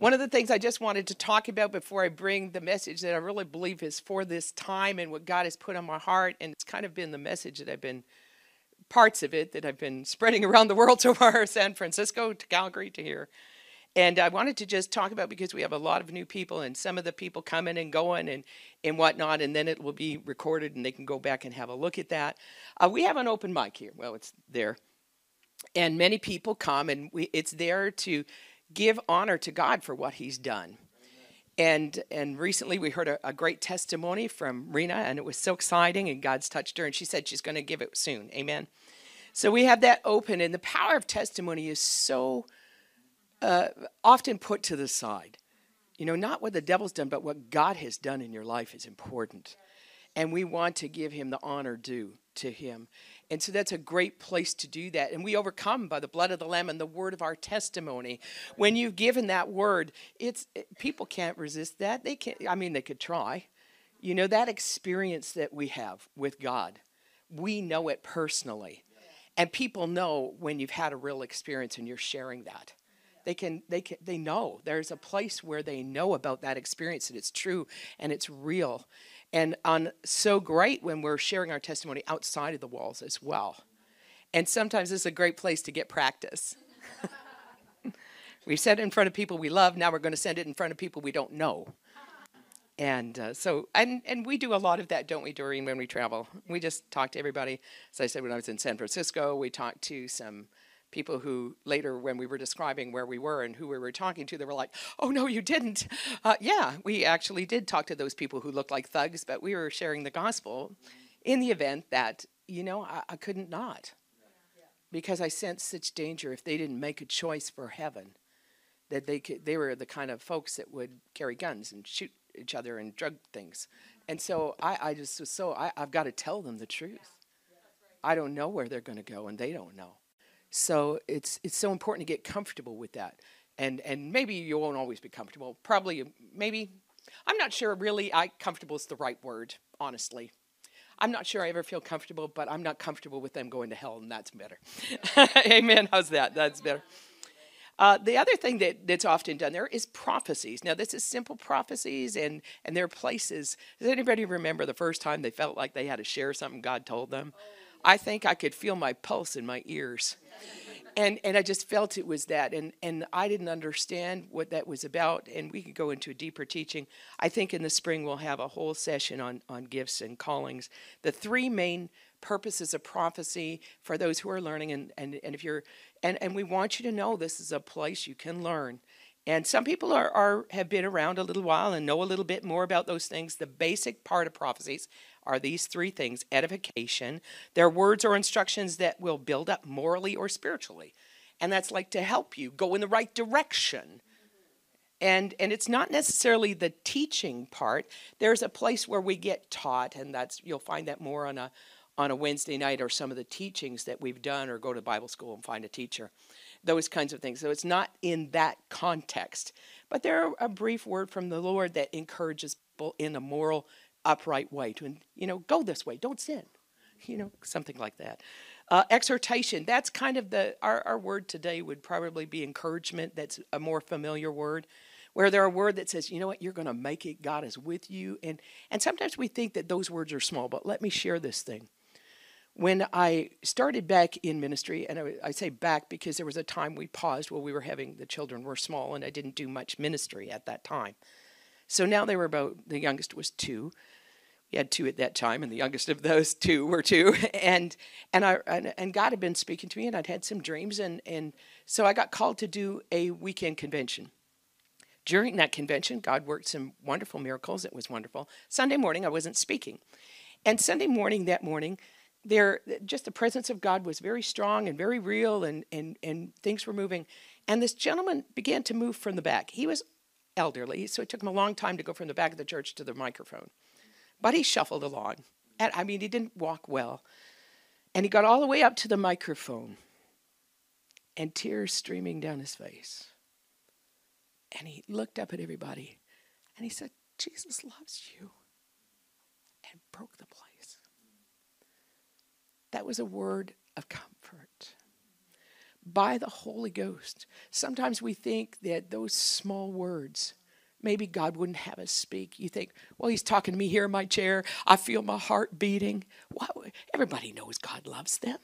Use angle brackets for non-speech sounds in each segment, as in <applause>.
One of the things I just wanted to talk about before I bring the message that I really believe is for this time and what God has put on my heart, and it's kind of been the message that I've been, parts of it that I've been <laughs> spreading around the world <laughs> so far San Francisco to Calgary to here. And I wanted to just talk about because we have a lot of new people and some of the people coming and going and, and whatnot, and then it will be recorded and they can go back and have a look at that. Uh, we have an open mic here. Well, it's there. And many people come and we, it's there to give honor to God for what He's done. And and recently we heard a, a, great testimony from Rena, and it was so exciting. And God's touched her, and she said she's going to give it soon. Amen. So we have that open, and the power of testimony is so uh, often put to the side. You know, not what the devil's done, but what God has done in your life is important. And we want to give him the honor due to him. And so that's a great place to do that. And we overcome by the blood of the lamb and the word of our testimony. When you've given that word, it's it, people can't resist that. They can't I mean they could try. You know that experience that we have with God. We know it personally. And people know when you've had a real experience and you're sharing that. They can they can they know. There's a place where they know about that experience and it's true and it's real and on so great when we're sharing our testimony outside of the walls as well. And sometimes it's a great place to get practice. <laughs> We've said it in front of people we love. Now we're going to send it in front of people we don't know. And uh, so, and, and we do a lot of that, don't we, Doreen, when we travel? We just talk to everybody. As I said, when I was in San Francisco, we talked to some people who later, when we were describing where we were and who we were talking to, they were like, oh, no, you didn't. Uh, yeah, we actually did talk to those people who looked like thugs, but we were sharing the gospel in the event that, you know, I, I couldn't not. Because I sensed such danger if they didn't make a choice for heaven, that they could, they were the kind of folks that would carry guns and shoot each other and drug things. And so I, I just was so, I, I've got to tell them the truth. I don't know where they're going to go, and they don't know. So it's it's so important to get comfortable with that. And and maybe you won't always be comfortable. Probably maybe I'm not sure really I comfortable is the right word, honestly. I'm not sure I ever feel comfortable, but I'm not comfortable with them going to hell, and that's better. <laughs> Amen. How's that? That's better. Uh, the other thing that, that's often done there is prophecies. Now, this is simple prophecies, and, and there are places. Does anybody remember the first time they felt like they had to share something God told them? I think I could feel my pulse in my ears and and I just felt it was that, and and I didn't understand what that was about, and we could go into a deeper teaching. I think in the spring we'll have a whole session on on gifts and callings. The three main purposes of prophecy for those who are learning, and and and if you're and and we want you to know this is a place you can learn. And some people are, are have been around a little while and know a little bit more about those things. The basic part of prophecies are these three things edification. They're words or instructions that will build up morally or spiritually. And that's like to help you go in the right direction. And, and it's not necessarily the teaching part. There's a place where we get taught, and that's you'll find that more on a on a Wednesday night or some of the teachings that we've done, or go to Bible school and find a teacher, those kinds of things. So it's not in that context, but there are a brief word from the Lord that encourages people in a moral upright way to you know go this way don't sin you know something like that. Uh, exhortation that's kind of the our, our word today would probably be encouragement that's a more familiar word where there are a word that says you know what? You're going to make it. God is with you. And and sometimes we think that those words are small but let me share this thing. When i started back in ministry and I, I say back because there was a time we paused while we were having the children were small and i didn't do much ministry at that time. So now they were about, the youngest was two. We had two at that time, and the youngest of those two were two. <laughs> And and I and, and God had been speaking to me, and I'd had some dreams, and and so I got called to do a weekend convention. During that convention, God worked some wonderful miracles. It was wonderful. Sunday morning, I wasn't speaking, and Sunday morning that morning, there just the presence of God was very strong and very real, and and and things were moving. And this gentleman began to move from the back. He was elderly, so it took him a long time to go from the back of the church to the microphone. But he shuffled along. And I mean, he didn't walk well. And he got all the way up to the microphone, and tears streaming down his face. And he looked up at everybody and he said, Jesus loves you. And broke the place. That was a word of comfort by the Holy Ghost. Sometimes we think that those small words, maybe God wouldn't have us speak. You think, well, he's talking to me here in my chair. I feel my heart beating. Well, everybody knows God loves them.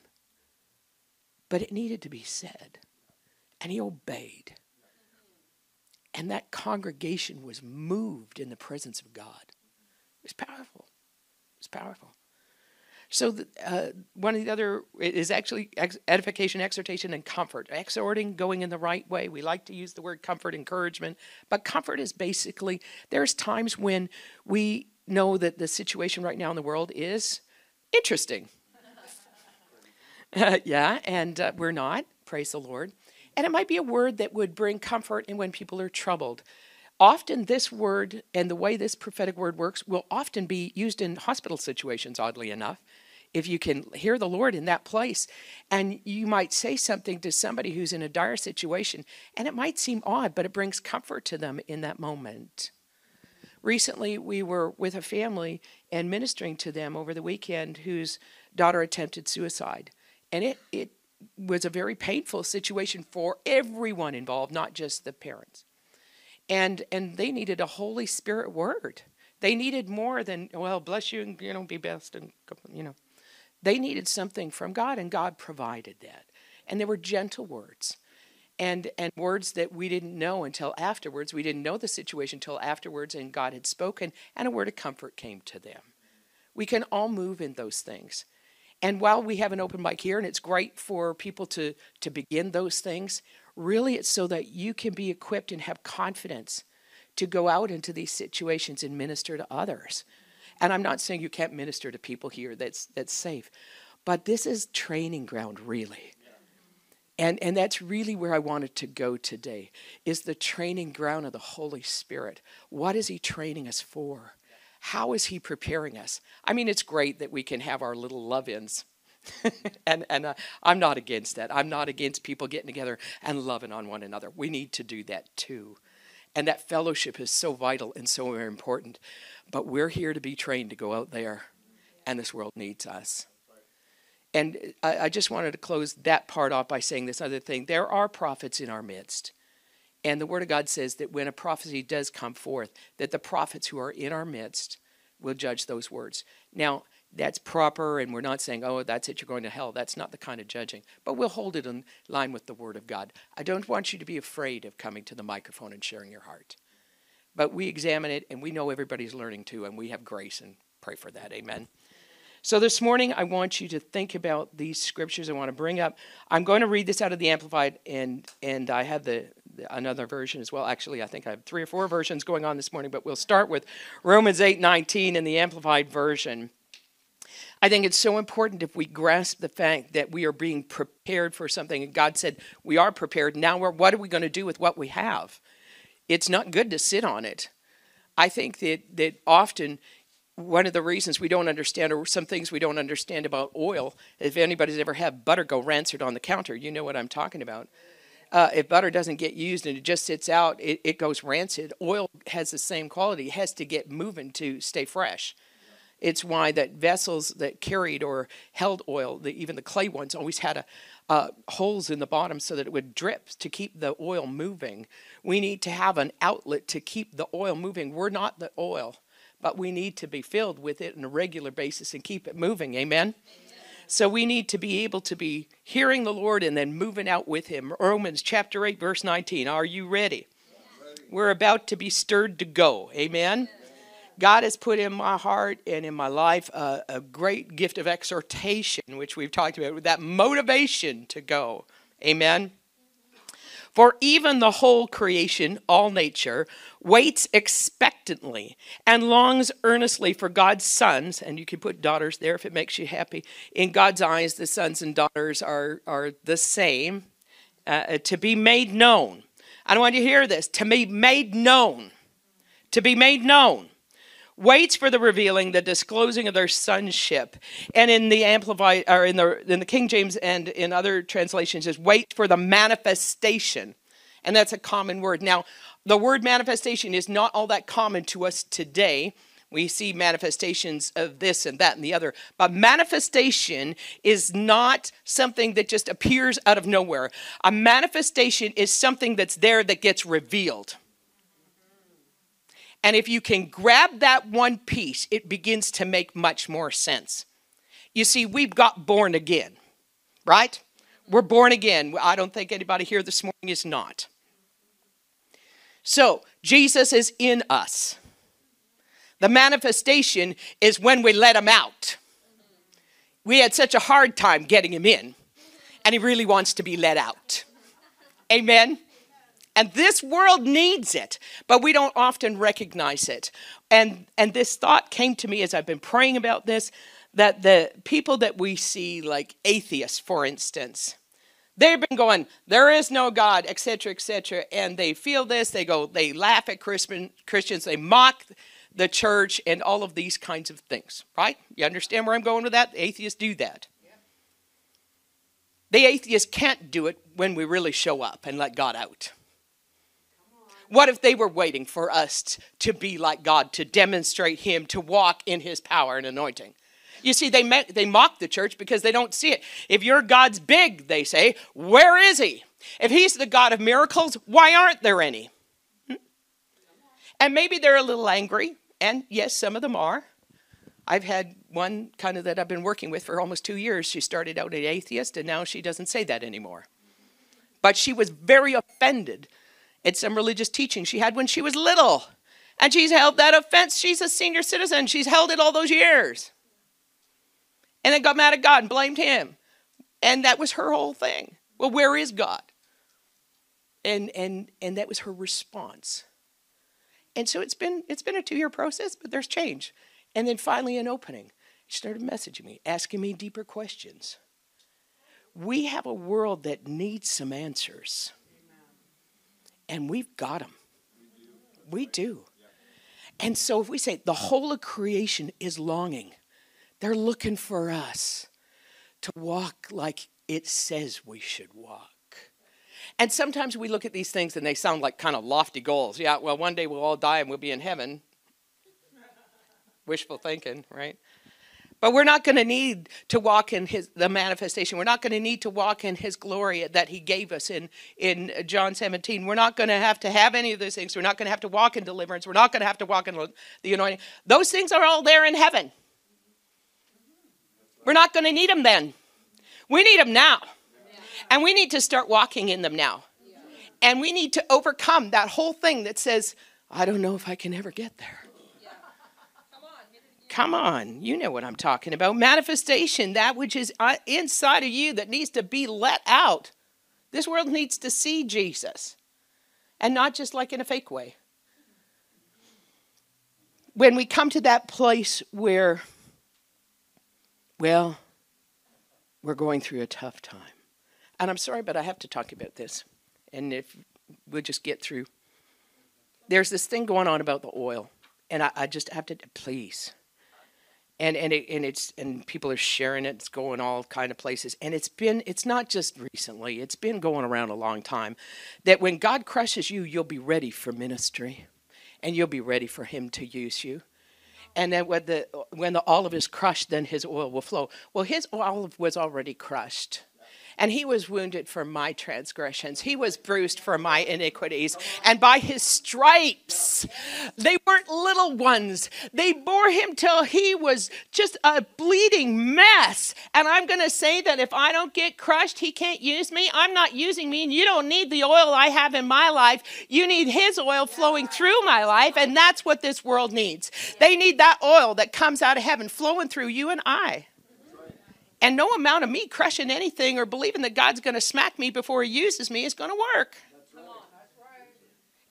But it needed to be said. And he obeyed. And that congregation was moved in the presence of God. It was powerful. It was powerful. So, uh, one of the other is actually edification, exhortation, and comfort. Exhorting, going in the right way. We like to use the word comfort, encouragement, but comfort is basically there's times when we know that the situation right now in the world is interesting. uh, <laughs> yeah, and uh, we're not. Praise the Lord. And it might be a word that would bring comfort in when people are troubled. Often, this word and the way this prophetic word works will often be used in hospital situations, oddly enough. If you can hear the Lord in that place, and you might say something to somebody who's in a dire situation, and it might seem odd, but it brings comfort to them in that moment. Recently, we were with a family and ministering to them over the weekend whose daughter attempted suicide. And it, it was a very painful situation for everyone involved, not just the parents. And and they needed a Holy Spirit word. They needed more than well, bless you and you know be best and you know. They needed something from God, and God provided that. And there were gentle words, and and words that we didn't know until afterwards. We didn't know the situation until afterwards, and God had spoken, and a word of comfort came to them. We can all move in those things. And while we have an open mic here, and it's great for people to, to begin those things, really it's so that you can be equipped and have confidence to go out into these situations and minister to others. And I'm not saying you can't minister to people here that's that's safe, but this is training ground really. And and that's really where I wanted to go today is the training ground of the Holy Spirit. What is he training us for? How is He preparing us? I mean, it's great that we can have our little love ins. <laughs> and and uh, I'm not against that. I'm not against people getting together and loving on one another. We need to do that too. And that fellowship is so vital and so important. But we're here to be trained to go out there, and this world needs us. And I, I just wanted to close that part off by saying this other thing. There are prophets in our midst. And the Word of God says that when a prophecy does come forth, that the prophets who are in our midst will judge those words. Now, that's proper, and we're not saying, oh, that's it, you're going to hell. That's not the kind of judging. But we'll hold it in line with the Word of God. I don't want you to be afraid of coming to the microphone and sharing your heart. But we examine it, and we know everybody's learning too, and we have grace and pray for that. Amen. So this morning, I want you to think about these scriptures I want to bring up. I'm going to read this out of the Amplified, and, and I have the, the, another version as well. Actually, I think I have three or four versions going on this morning, but we'll start with Romans 8 19 in the Amplified version. I think it's so important if we grasp the fact that we are being prepared for something, and God said we are prepared. Now, what are we going to do with what we have? It's not good to sit on it. I think that, that often one of the reasons we don't understand, or some things we don't understand about oil, if anybody's ever had butter go rancid on the counter, you know what I'm talking about. Uh, if butter doesn't get used and it just sits out, it, it goes rancid. Oil has the same quality, it has to get moving to stay fresh. It's why that vessels that carried or held oil, the, even the clay ones, always had a, uh, holes in the bottom so that it would drip to keep the oil moving. We need to have an outlet to keep the oil moving. We're not the oil but we need to be filled with it on a regular basis and keep it moving. Amen? So we need to be able to be hearing the Lord and then moving out with Him. Romans chapter 8, verse 19. Are you ready? ready. We're about to be stirred to go. Amen? God has put in my heart and in my life a, a great gift of exhortation, which we've talked about, with that motivation to go. Amen? For even the whole creation, all nature, waits expectantly and longs earnestly for God's sons, and you can put daughters there if it makes you happy. In God's eyes, the sons and daughters are, are the same, uh, to be made known. I don't want you to hear this to be made known. to be made known waits for the revealing, the disclosing of their sonship. And in the Amplified, or in the, in the King James and in other translations, is wait for the manifestation. And that's a common word. Now, the word manifestation is not all that common to us today. We see manifestations of this and that and the other. But manifestation is not something that just appears out of nowhere. A manifestation is something that's there that gets revealed. And if you can grab that one piece, it begins to make much more sense. You see, we've got born again, right? We're born again. I don't think anybody here this morning is not. So, Jesus is in us. The manifestation is when we let him out. We had such a hard time getting him in, and he really wants to be let out. Amen. And this world needs it, but we don't often recognize it. And, and this thought came to me as I've been praying about this that the people that we see, like atheists, for instance, they've been going, there is no God, etc., etc., and they feel this. They go, they laugh at Christian, Christians, they mock the church, and all of these kinds of things, right? You understand where I'm going with that? The atheists do that. The atheists can't do it when we really show up and let God out. What if they were waiting for us to be like God, to demonstrate Him, to walk in His power and anointing? You see, they, they mock the church because they don't see it. If your God's big, they say, where is He? If He's the God of miracles, why aren't there any? Hmm? And maybe they're a little angry, and yes, some of them are. I've had one kind of that I've been working with for almost two years. She started out an atheist, and now she doesn't say that anymore. But she was very offended it's some religious teaching she had when she was little. And she's held that offense. She's a senior citizen. She's held it all those years. And then got mad at God and blamed him. And that was her whole thing. Well, where is God? And and and that was her response. And so it's been it's been a two-year process, but there's change. And then finally an opening. She started messaging me, asking me deeper questions. We have a world that needs some answers. And we've got them. We do. And so if we say the whole of creation is longing, they're looking for us to walk like it says we should walk. And sometimes we look at these things and they sound like kind of lofty goals. Yeah, well, one day we'll all die and we'll be in heaven. Wishful thinking, right? But we're not going to need to walk in his the manifestation. We're not going to need to walk in his glory that he gave us in in John 17. We're not going to have to have any of those things. We're not going to have to walk in deliverance. We're not going to have to walk in the anointing. Those things are all there in heaven. We're not going to need them then. We need them now. And we need to start walking in them now. And we need to overcome that whole thing that says, I don't know if I can ever get there. Come on, you know what I'm talking about. Manifestation, that which is uh, inside of you that needs to be let out. This world needs to see Jesus, and not just like in a fake way. When we come to that place where, well, we're going through a tough time. And I'm sorry, but I have to talk about this. And if we'll just get through. There's this thing going on about the oil. And I, I just have to, please, and and it, and it's and people are sharing it. It's going all kind of places, and it's been it's not just recently. It's been going around a long time. That when God crushes you, you'll be ready for ministry, and you'll be ready for Him to use you. And then when the when the olive is crushed, then His oil will flow. Well, His olive was already crushed. And he was wounded for my transgressions. He was bruised for my iniquities. And by his stripes, they weren't little ones. They bore him till he was just a bleeding mess. And I'm going to say that if I don't get crushed, he can't use me. I'm not using me. And you don't need the oil I have in my life. You need his oil flowing through my life. And that's what this world needs. They need that oil that comes out of heaven flowing through you and I. And no amount of me crushing anything or believing that God's going to smack me before He uses me is going to work.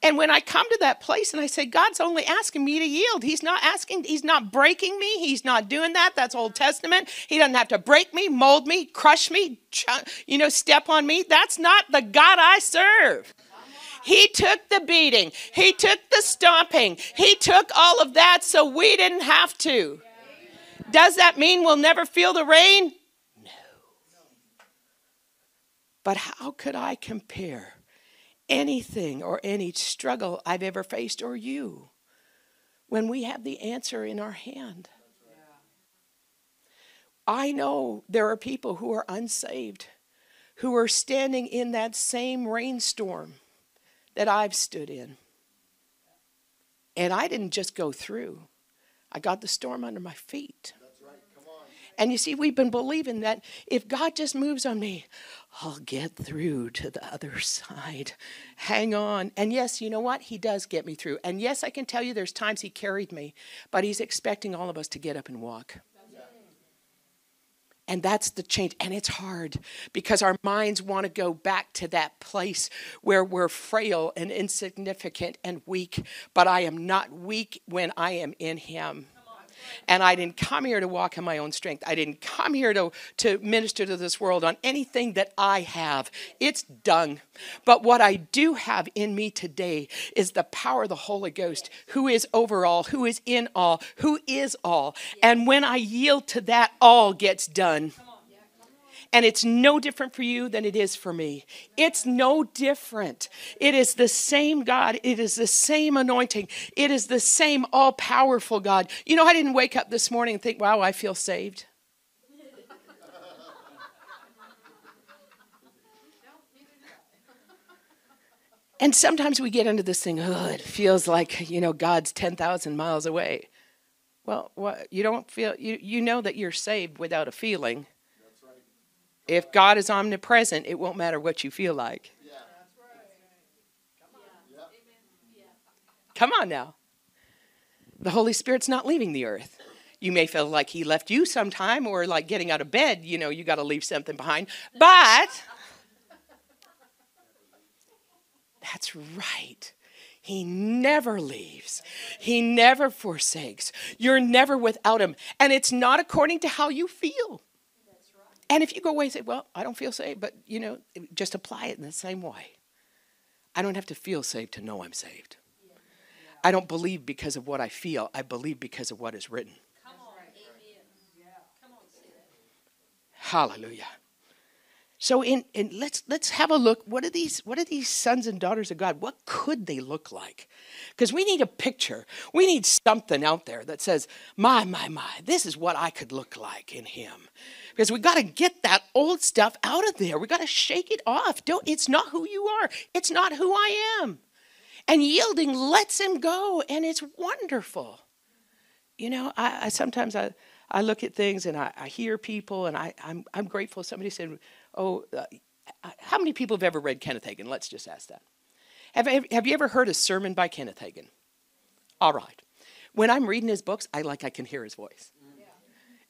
And when I come to that place and I say, God's only asking me to yield, He's not asking, He's not breaking me, He's not doing that. That's Old Testament. He doesn't have to break me, mold me, crush me, you know, step on me. That's not the God I serve. He took the beating, He took the stomping, He took all of that so we didn't have to. Does that mean we'll never feel the rain? No. But how could I compare anything or any struggle I've ever faced or you when we have the answer in our hand? I know there are people who are unsaved who are standing in that same rainstorm that I've stood in. And I didn't just go through, I got the storm under my feet. And you see, we've been believing that if God just moves on me, I'll get through to the other side. Hang on. And yes, you know what? He does get me through. And yes, I can tell you there's times He carried me, but He's expecting all of us to get up and walk. And that's the change. And it's hard because our minds want to go back to that place where we're frail and insignificant and weak. But I am not weak when I am in Him. And I didn't come here to walk in my own strength. I didn't come here to, to minister to this world on anything that I have. It's done. But what I do have in me today is the power of the Holy Ghost, who is over all, who is in all, who is all. And when I yield to that, all gets done. And it's no different for you than it is for me. It's no different. It is the same God. It is the same anointing. It is the same all powerful God. You know, I didn't wake up this morning and think, wow, I feel saved. And sometimes we get into this thing, oh, it feels like, you know, God's 10,000 miles away. Well, what, you don't feel, you, you know that you're saved without a feeling. If God is omnipresent, it won't matter what you feel like. Come on now. The Holy Spirit's not leaving the earth. You may feel like He left you sometime or like getting out of bed, you know, you got to leave something behind. But that's right. He never leaves. He never forsakes. You're never without him. And it's not according to how you feel. And if you go away and say, well, I don't feel saved, but you know, just apply it in the same way. I don't have to feel saved to know I'm saved. I don't believe because of what I feel. I believe because of what is written. Hallelujah. So in, in let's let's have a look. What are these what are these sons and daughters of God? What could they look like? Because we need a picture. We need something out there that says, my, my, my, this is what I could look like in him. Because we got to get that old stuff out of there. We got to shake it off. Don't it's not who you are. It's not who I am. And yielding lets him go, and it's wonderful. You know, I, I sometimes I, I look at things and I, I hear people, and I, I'm, I'm grateful. Somebody said, Oh, uh, how many people have ever read Kenneth Hagin? Let's just ask that. Have, have you ever heard a sermon by Kenneth Hagin? All right. When I'm reading his books, I like I can hear his voice.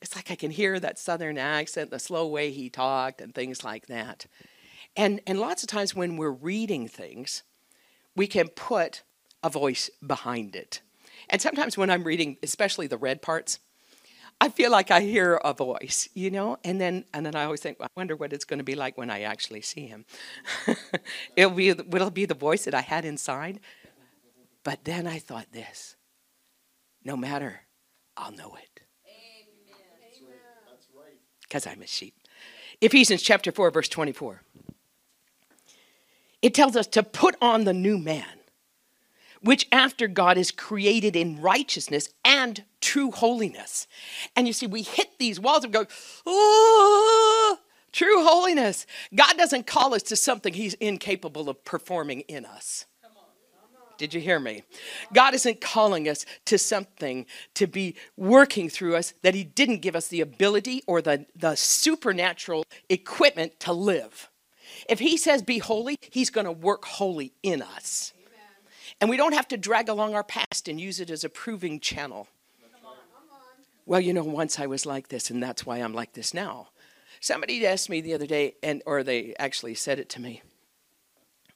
It's like I can hear that southern accent, the slow way he talked, and things like that. And, and lots of times when we're reading things, we can put a voice behind it. And sometimes when I'm reading, especially the red parts, I feel like I hear a voice, you know, and then and then I always think, I wonder what it's going to be like when I actually see him. <laughs> it'll be it'll be the voice that I had inside. But then I thought this: no matter, I'll know it. Because I'm a sheep. Ephesians chapter 4, verse 24. It tells us to put on the new man which after God is created in righteousness and true holiness. And you see, we hit these walls and go, oh, true holiness. God doesn't call us to something He's incapable of performing in us. Did you hear me? God isn't calling us to something to be working through us that He didn't give us the ability or the, the supernatural equipment to live. If He says be holy, He's going to work holy in us. And we don't have to drag along our past and use it as a proving channel. Well, you know, once I was like this, and that's why I'm like this now. Somebody asked me the other day, and or they actually said it to me.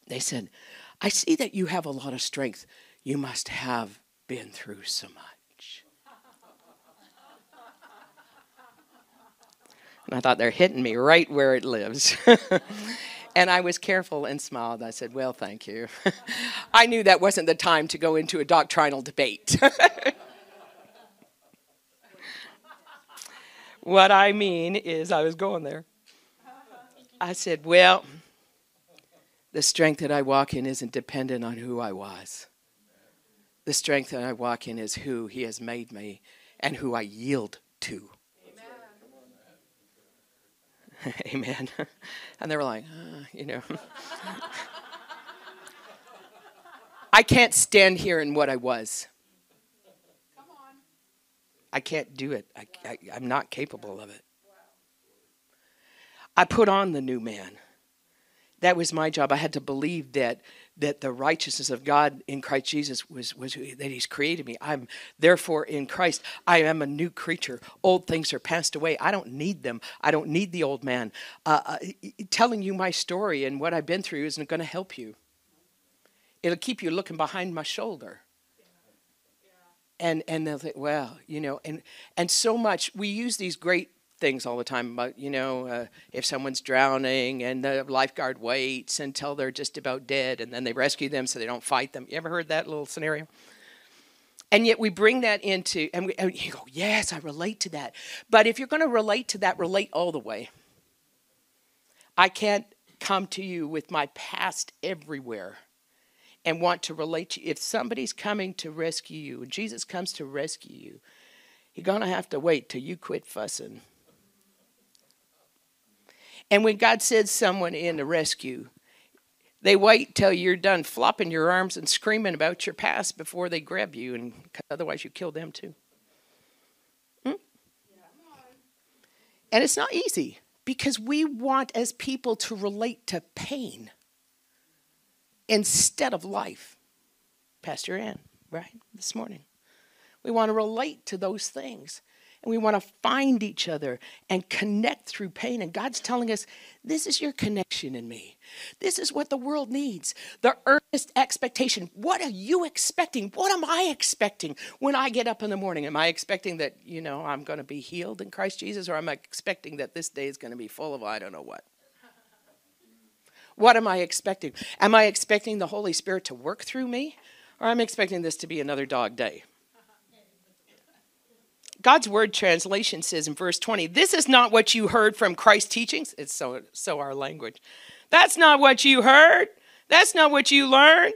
They said, I see that you have a lot of strength. You must have been through so much. And I thought they're hitting me right where it lives. <laughs> And I was careful and smiled. I said, Well, thank you. <laughs> I knew that wasn't the time to go into a doctrinal debate. <laughs> what I mean is, I was going there. I said, Well, the strength that I walk in isn't dependent on who I was. The strength that I walk in is who He has made me and who I yield to. <laughs> Amen. Amen. <laughs> And they were like, uh, you know. <laughs> I can't stand here in what I was. I can't do it. I, I'm not capable of it. I put on the new man. That was my job. I had to believe that that the righteousness of God in Christ Jesus was, was that He's created me. I'm therefore in Christ. I am a new creature. Old things are passed away. I don't need them. I don't need the old man. Uh, uh, telling you my story and what I've been through isn't going to help you. It'll keep you looking behind my shoulder. And and they'll think, well, you know, and and so much we use these great things all the time about you know uh, if someone's drowning and the lifeguard waits until they're just about dead and then they rescue them so they don't fight them. You ever heard that little scenario? And yet we bring that into and, we, and you go yes i relate to that. But if you're going to relate to that relate all the way. I can't come to you with my past everywhere and want to relate to you. If somebody's coming to rescue you and jesus comes to rescue you you're going to have to wait till you quit fussing and when God sends someone in to rescue, they wait till you're done flopping your arms and screaming about your past before they grab you, and otherwise you kill them too. Hmm? And it's not easy because we want as people to relate to pain instead of life. Pastor Ann, right? This morning. We want to relate to those things and we want to find each other and connect through pain. And God's telling us, this is your connection in me. This is what the world needs. The earnest expectation. What are you expecting? What am I expecting when I get up in the morning? Am I expecting that, you know, I'm going to be healed in Christ Jesus, or am I expecting that this day is going to be full of I don't know what? What am I expecting? Am I expecting the Holy Spirit to work through me? Or I'm expecting this to be another dog day? God's word translation says in verse 20, This is not what you heard from Christ's teachings. It's so, so our language. That's not what you heard. That's not what you learned.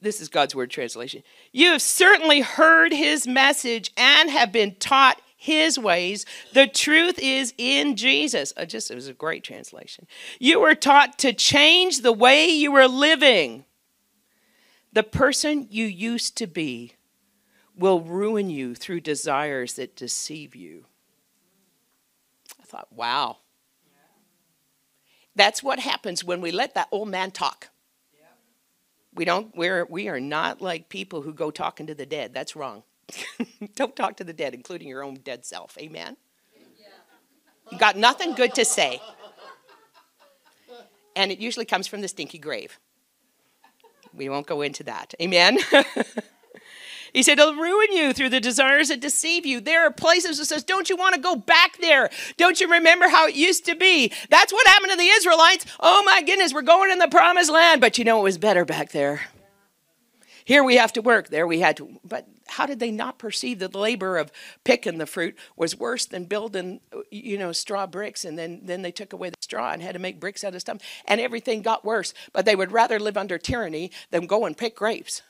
This is God's word translation. You have certainly heard his message and have been taught his ways. The truth is in Jesus. I just it was a great translation. You were taught to change the way you were living. The person you used to be will ruin you through desires that deceive you. I thought, wow. That's what happens when we let that old man talk. We don't we're we are not like people who go talking to the dead. That's wrong. <laughs> don't talk to the dead, including your own dead self. Amen. You got nothing good to say. And it usually comes from the stinky grave. We won't go into that. Amen. <laughs> He said, It'll ruin you through the desires that deceive you. There are places that says, Don't you want to go back there? Don't you remember how it used to be? That's what happened to the Israelites. Oh my goodness, we're going in the promised land. But you know, it was better back there. Here we have to work. There we had to. But how did they not perceive that the labor of picking the fruit was worse than building, you know, straw bricks? And then, then they took away the straw and had to make bricks out of stuff. And everything got worse. But they would rather live under tyranny than go and pick grapes.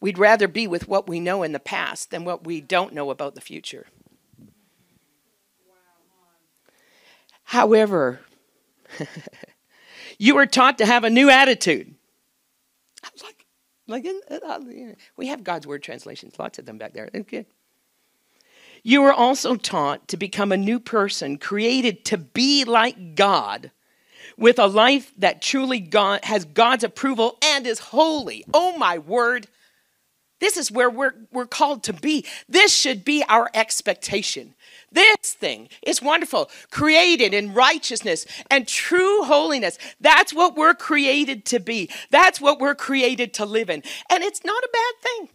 We'd rather be with what we know in the past than what we don't know about the future. However, <laughs> you were taught to have a new attitude. Like, like uh, we have God's word translations, lots of them back there. They're good. You were also taught to become a new person, created to be like God, with a life that truly God, has God's approval and is holy. Oh my word! This is where we're, we're called to be. This should be our expectation. This thing is wonderful, created in righteousness and true holiness. That's what we're created to be. That's what we're created to live in. And it's not a bad thing.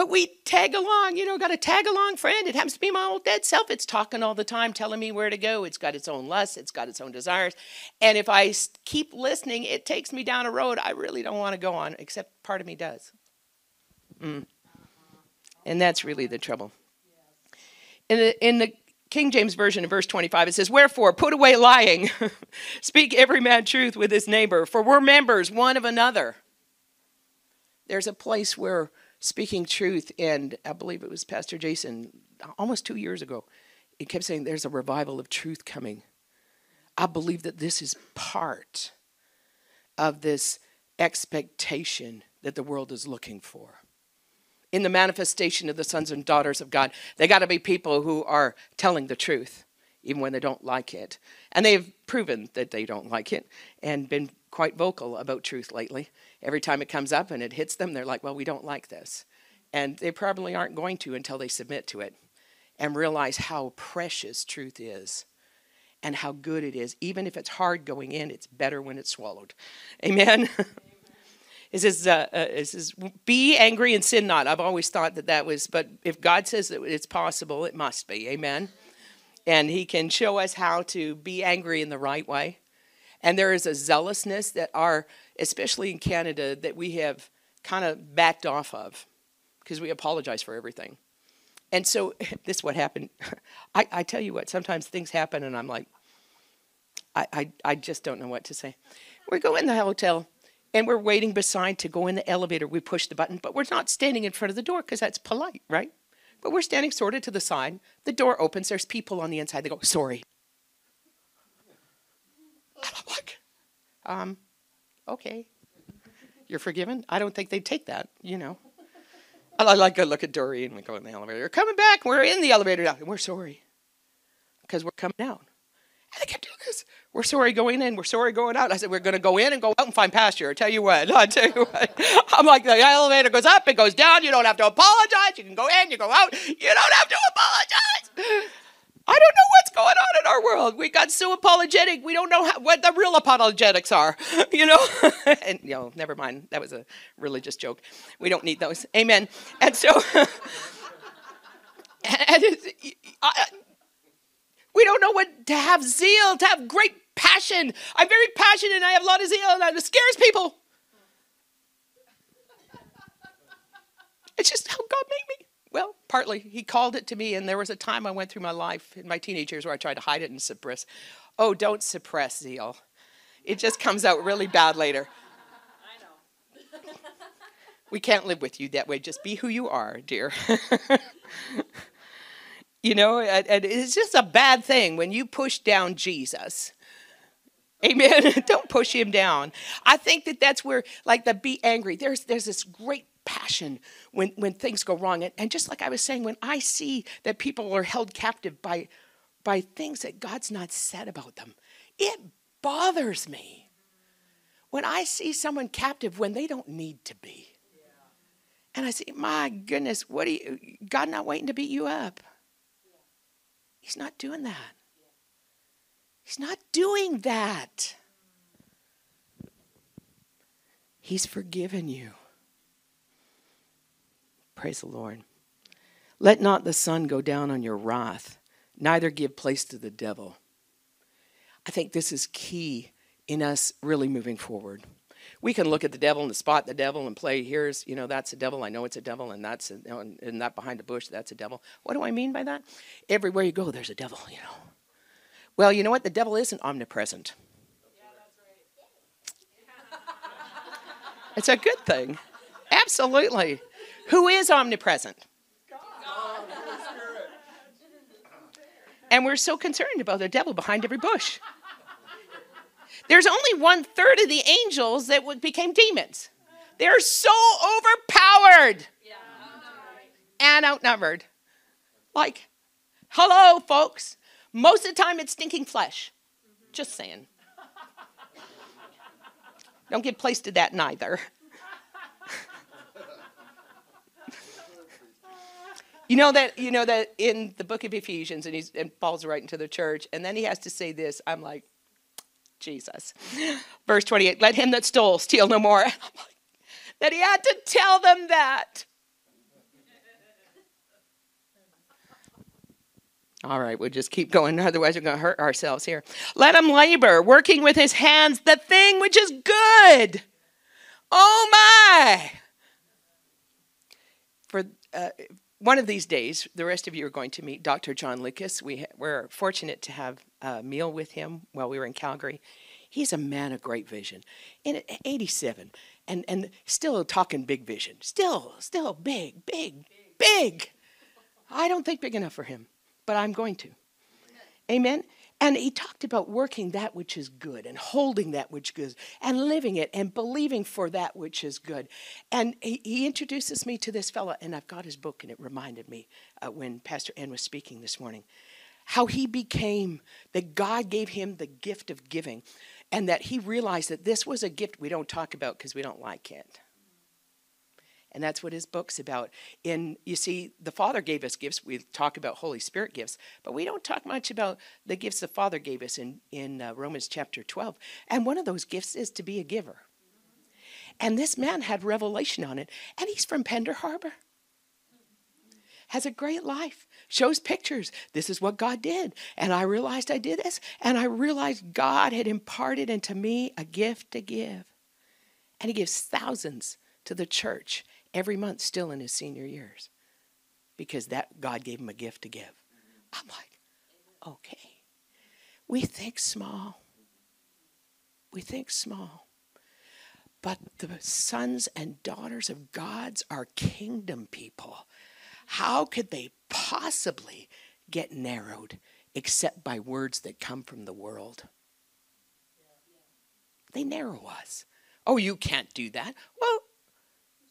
But we tag along, you know, got a tag along friend. It happens to be my old dead self. It's talking all the time, telling me where to go. It's got its own lusts, it's got its own desires. And if I keep listening, it takes me down a road I really don't want to go on, except part of me does. Mm. And that's really the trouble. In the, in the King James Version in verse 25, it says, Wherefore, put away lying, <laughs> speak every man truth with his neighbor, for we're members one of another. There's a place where speaking truth, and I believe it was Pastor Jason almost two years ago. He kept saying, There's a revival of truth coming. I believe that this is part of this expectation that the world is looking for. In the manifestation of the sons and daughters of God, they got to be people who are telling the truth, even when they don't like it. And they've proven that they don't like it and been quite vocal about truth lately. Every time it comes up and it hits them, they're like, well, we don't like this. And they probably aren't going to until they submit to it and realize how precious truth is and how good it is. Even if it's hard going in, it's better when it's swallowed. Amen. <laughs> It says, uh, uh, it says, be angry and sin not. I've always thought that that was, but if God says that it's possible, it must be. Amen. And He can show us how to be angry in the right way. And there is a zealousness that are, especially in Canada, that we have kind of backed off of because we apologize for everything. And so <laughs> this is what happened. <laughs> I, I, tell you what, sometimes things happen and I'm like, I, I, I just don't know what to say. We go in the hotel and we're waiting beside to go in the elevator. We push the button, but we're not standing in front of the door because that's polite, right? But we're standing sort of to the side. The door opens, there's people on the inside. They go, sorry. Um, okay. You're forgiven? I don't think they'd take that, you know. I like to look at Dory and we go in the elevator. We're coming back. We're in the elevator now. And we're sorry because we're coming out. And they kept doing this. We're sorry going in. We're sorry going out. I said, we're going to go in and go out and find pasture. I tell you what. <laughs> I tell you what. I'm like, the elevator goes up, it goes down. You don't have to apologize. You can go in, you go out. You don't have to apologize. I don't know what's going on in our world. We got so apologetic. We don't know how, what the real apologetics are, <laughs> you know. <laughs> and you know, never mind. That was a religious joke. We don't need those. Amen. And so, <laughs> and I, we don't know what to have zeal, to have great passion. I'm very passionate and I have a lot of zeal and it scares people. It's just how God made me. Well, partly he called it to me, and there was a time I went through my life in my teenage years where I tried to hide it and suppress. Oh, don't suppress zeal. It just comes out really bad later. I know. we can't live with you that way. Just be who you are, dear. <laughs> you know, and it's just a bad thing when you push down Jesus. Amen. <laughs> Don't push him down. I think that that's where, like the be angry. There's there's this great passion when, when things go wrong. And, and just like I was saying, when I see that people are held captive by, by things that God's not said about them, it bothers me. When I see someone captive when they don't need to be. And I say, my goodness, what are you, God not waiting to beat you up? He's not doing that. He's not doing that. He's forgiven you. Praise the Lord. Let not the sun go down on your wrath, neither give place to the devil. I think this is key in us really moving forward. We can look at the devil and spot the devil and play, here's, you know, that's a devil. I know it's a devil, and that's, a, and that behind the bush, that's a devil. What do I mean by that? Everywhere you go, there's a devil, you know. Well, you know what? The devil isn't omnipresent. Yeah, right. yeah. it's a good thing. Absolutely. Who is omnipresent? God. And we're so concerned about the devil behind every bush. There's only one third of the angels that became demons. They're so overpowered and outnumbered. Like, hello, folks. Most of the time, it's stinking flesh. Just saying. Don't give place to that neither. You know that you know that in the book of Ephesians, and he's and Paul's writing to the church, and then he has to say this. I'm like, Jesus, verse 28. Let him that stole steal no more. <laughs> that he had to tell them that. All right, we'll just keep going. Otherwise, we're going to hurt ourselves here. Let him labor, working with his hands the thing which is good. Oh my! For uh, one of these days, the rest of you are going to meet Dr. John Lucas. We we're fortunate to have a meal with him while we were in Calgary. He's a man of great vision. In 87, and, and still talking big vision. Still, still big, big, big. I don't think big enough for him, but I'm going to. Amen. And he talked about working that which is good and holding that which is good and living it and believing for that which is good. And he, he introduces me to this fellow, and I've got his book, and it reminded me uh, when Pastor Ann was speaking this morning how he became, that God gave him the gift of giving, and that he realized that this was a gift we don't talk about because we don't like it. And that's what his book's about. In you see, the Father gave us gifts. We talk about Holy Spirit gifts, but we don't talk much about the gifts the Father gave us in in uh, Romans chapter 12. And one of those gifts is to be a giver. And this man had revelation on it, and he's from Pender Harbor. Has a great life, shows pictures. This is what God did. And I realized I did this, and I realized God had imparted into me a gift to give. And He gives thousands to the church every month still in his senior years because that God gave him a gift to give. Mm-hmm. I'm like, okay. We think small. We think small. But the sons and daughters of God's are kingdom people. How could they possibly get narrowed except by words that come from the world? They narrow us. Oh, you can't do that. Well,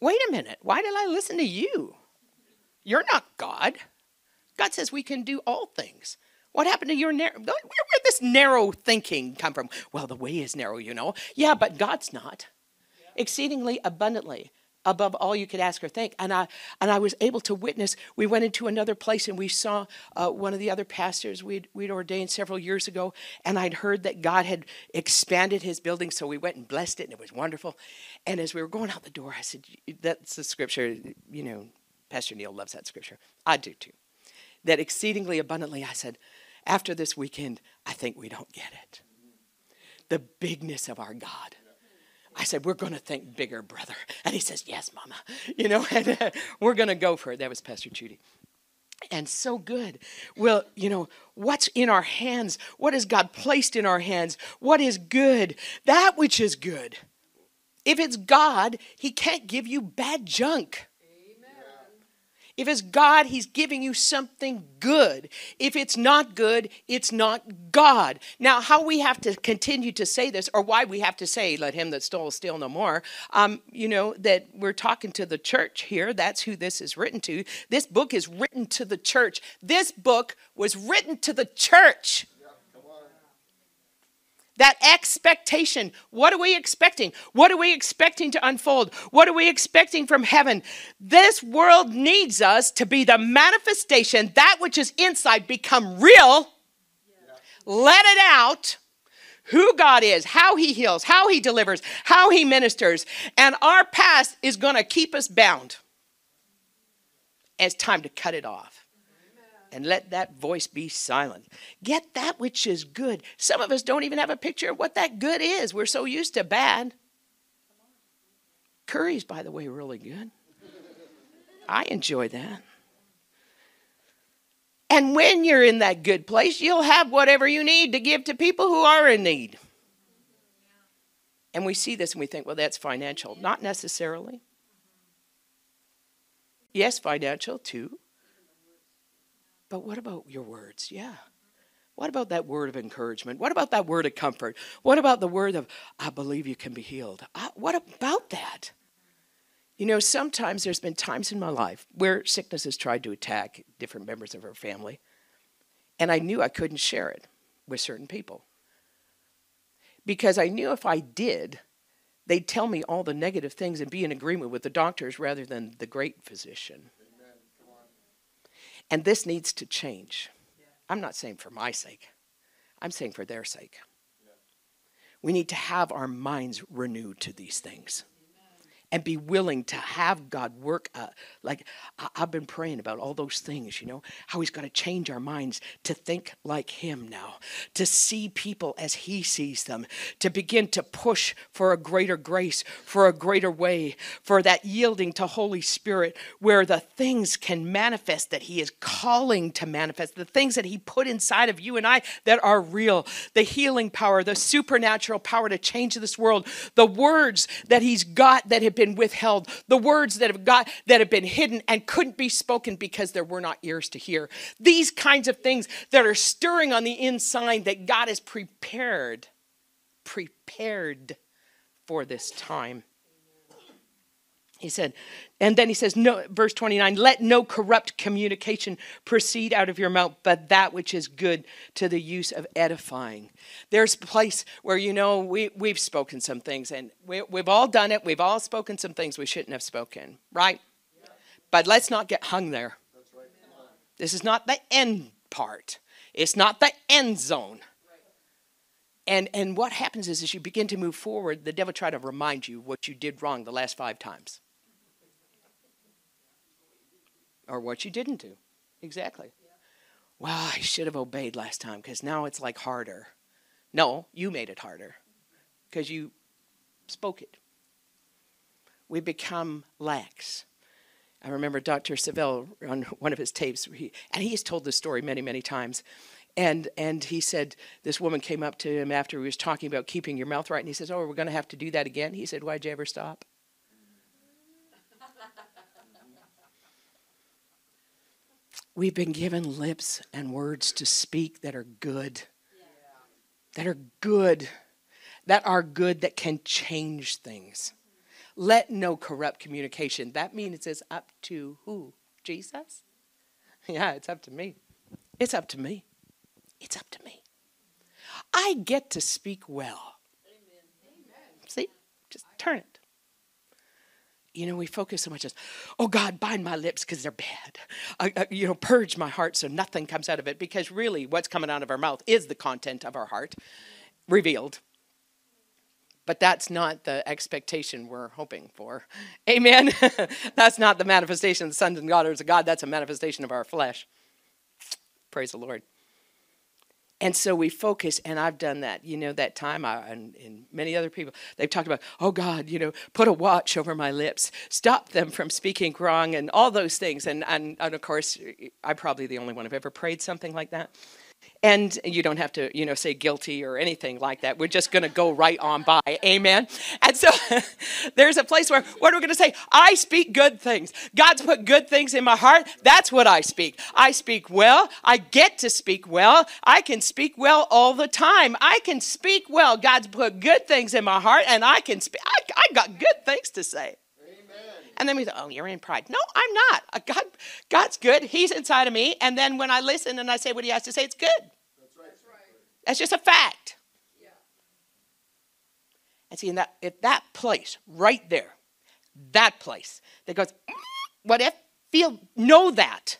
wait a minute, why did I listen to you? You're not God. God says we can do all things. What happened to your narrow? Where, did this narrow thinking come from? Well, the way is narrow, you know. Yeah, but God's not. Exceedingly abundantly above all you could ask or think. And I and I was able to witness. We went into another place and we saw uh, one of the other pastors we'd we'd ordained several years ago, and I'd heard that God had expanded His building, so we went and blessed it, and it was wonderful. And as we were going out the door, I said, "That's the scripture." You know, Pastor Neil loves that scripture. I do too. That exceedingly abundantly, I said, after this weekend, I think we don't get it. The bigness of our God I said, We're going to think bigger, brother. And he says, Yes, mama. <laughs> You know, and uh, we're going to go for it. That was Pastor Judy. And so good. Well, you know, what's in our hands? What has God placed in our hands? What is good? That which is good. If it's God, He can't give you bad junk. If it's God, He's giving you something good. If it's not good, it's not God. Now, how we have to continue to say this, or why we have to say, let him that stole steal no more, um, you know, that we're talking to the church here. That's who this is written to. This book is written to the church. This book was written to the church. That expectation. What are we expecting? What are we expecting to unfold? What are we expecting from heaven? This world needs us to be the manifestation, that which is inside, become real. Let it out. Who God is, how He heals, how He delivers, how He ministers. And our past is going to keep us bound. it's time to cut it off and let that voice be silent. Get that which is good. Some of us don't even have a picture of what that good is. We're so used to bad. Curry's, by the way, really good. I enjoy that. And when you're in that good place, you'll have whatever you need to give to people who are in need. And we see this and we think, well, that's financial. Not necessarily. Yes, financial too. But what about your words? Yeah. What about that word of encouragement? What about that word of comfort? What about the word of, I believe you can be healed? I, what about that? You know, sometimes there's been times in my life where sickness has tried to attack different members of our family, and I knew I couldn't share it with certain people. Because I knew if I did, they'd tell me all the negative things and be in agreement with the doctors rather than the great physician. And this needs to change. I'm not saying for my sake, I'm saying for their sake. We need to have our minds renewed to these things and be willing to have God work. Uh, like I- I've been praying about all those things, you know, how He's got to change our minds to think like Him now, to see people as He sees them, to begin to push for a greater grace, for a greater way, for that yielding to Holy Spirit, where the things can manifest that He is calling to manifest, the things that He put inside of you and I that are real, the healing power, the supernatural power to change this world, the words that He's got that have been withheld, the words that have got that have been hidden and couldn't be spoken because there were not ears to hear. These kinds of things that are stirring on the inside that God has prepared, prepared for this time. He said, and then he says, no, verse 29, let no corrupt communication proceed out of your mouth, but that which is good to the use of edifying. There's a place where, you know, we, we've spoken some things, and we, we've all done it. We've all spoken some things we shouldn't have spoken, right? But let's not get hung there. This is not the end part, it's not the end zone. And, and what happens is, as you begin to move forward, the devil try to remind you what you did wrong the last five times or what you didn't do. Exactly. Well, I should have obeyed last time because now it's like harder. No, you made it harder because you spoke it. We become lax. I remember Dr. Savelle on one of his tapes, he, and he has told this story many, many times. And, and he said, this woman came up to him after he was talking about keeping your mouth right, and he says, Oh, we're going to have to do that again. He said, Why'd you ever stop? We've been given lips and words to speak that are good, that are good, that are good, that can change things. Let no corrupt communication. That means it's up to who? Jesus? <laughs> Yeah, it's up to me. It's up to me. It's up to me. I get to speak well. See? Just turn it. You know, we focus so much as, oh God, bind my lips because they're bad. Uh, uh, you know, purge my heart so nothing comes out of it. Because really, what's coming out of our mouth is the content of our heart revealed. But that's not the expectation we're hoping for. Amen. <laughs> that's not the manifestation of the sons and daughters of God. That's a manifestation of our flesh. Praise the Lord. And so we focus, and I've done that. You know, that time, I, and, and, many other people, they've talked about, oh God, you know, put a watch over my lips, stop them from speaking wrong, and all those things. And, and, and of course, I'm probably the only one who've ever prayed something like that. And you don't have to, you know, say guilty or anything like that. We're just going to go right on by. Amen. And so <laughs> there's a place where, what are we going to say? I speak good things. God's put good things in my heart. That's what I speak. I speak well. I get to speak well. I can speak well all the time. I can speak well. God's put good things in my heart, and I can speak. I, I got good things to say. And then we thought, oh, you're in pride. No, I'm not. Uh, God, God's good. He's inside of me. And then when I listen and I say what he has to say, it's good. That's right. That's just a fact. Yeah. And see, in that, at that place, right there, that place that goes, mm, what if? Feel, know that.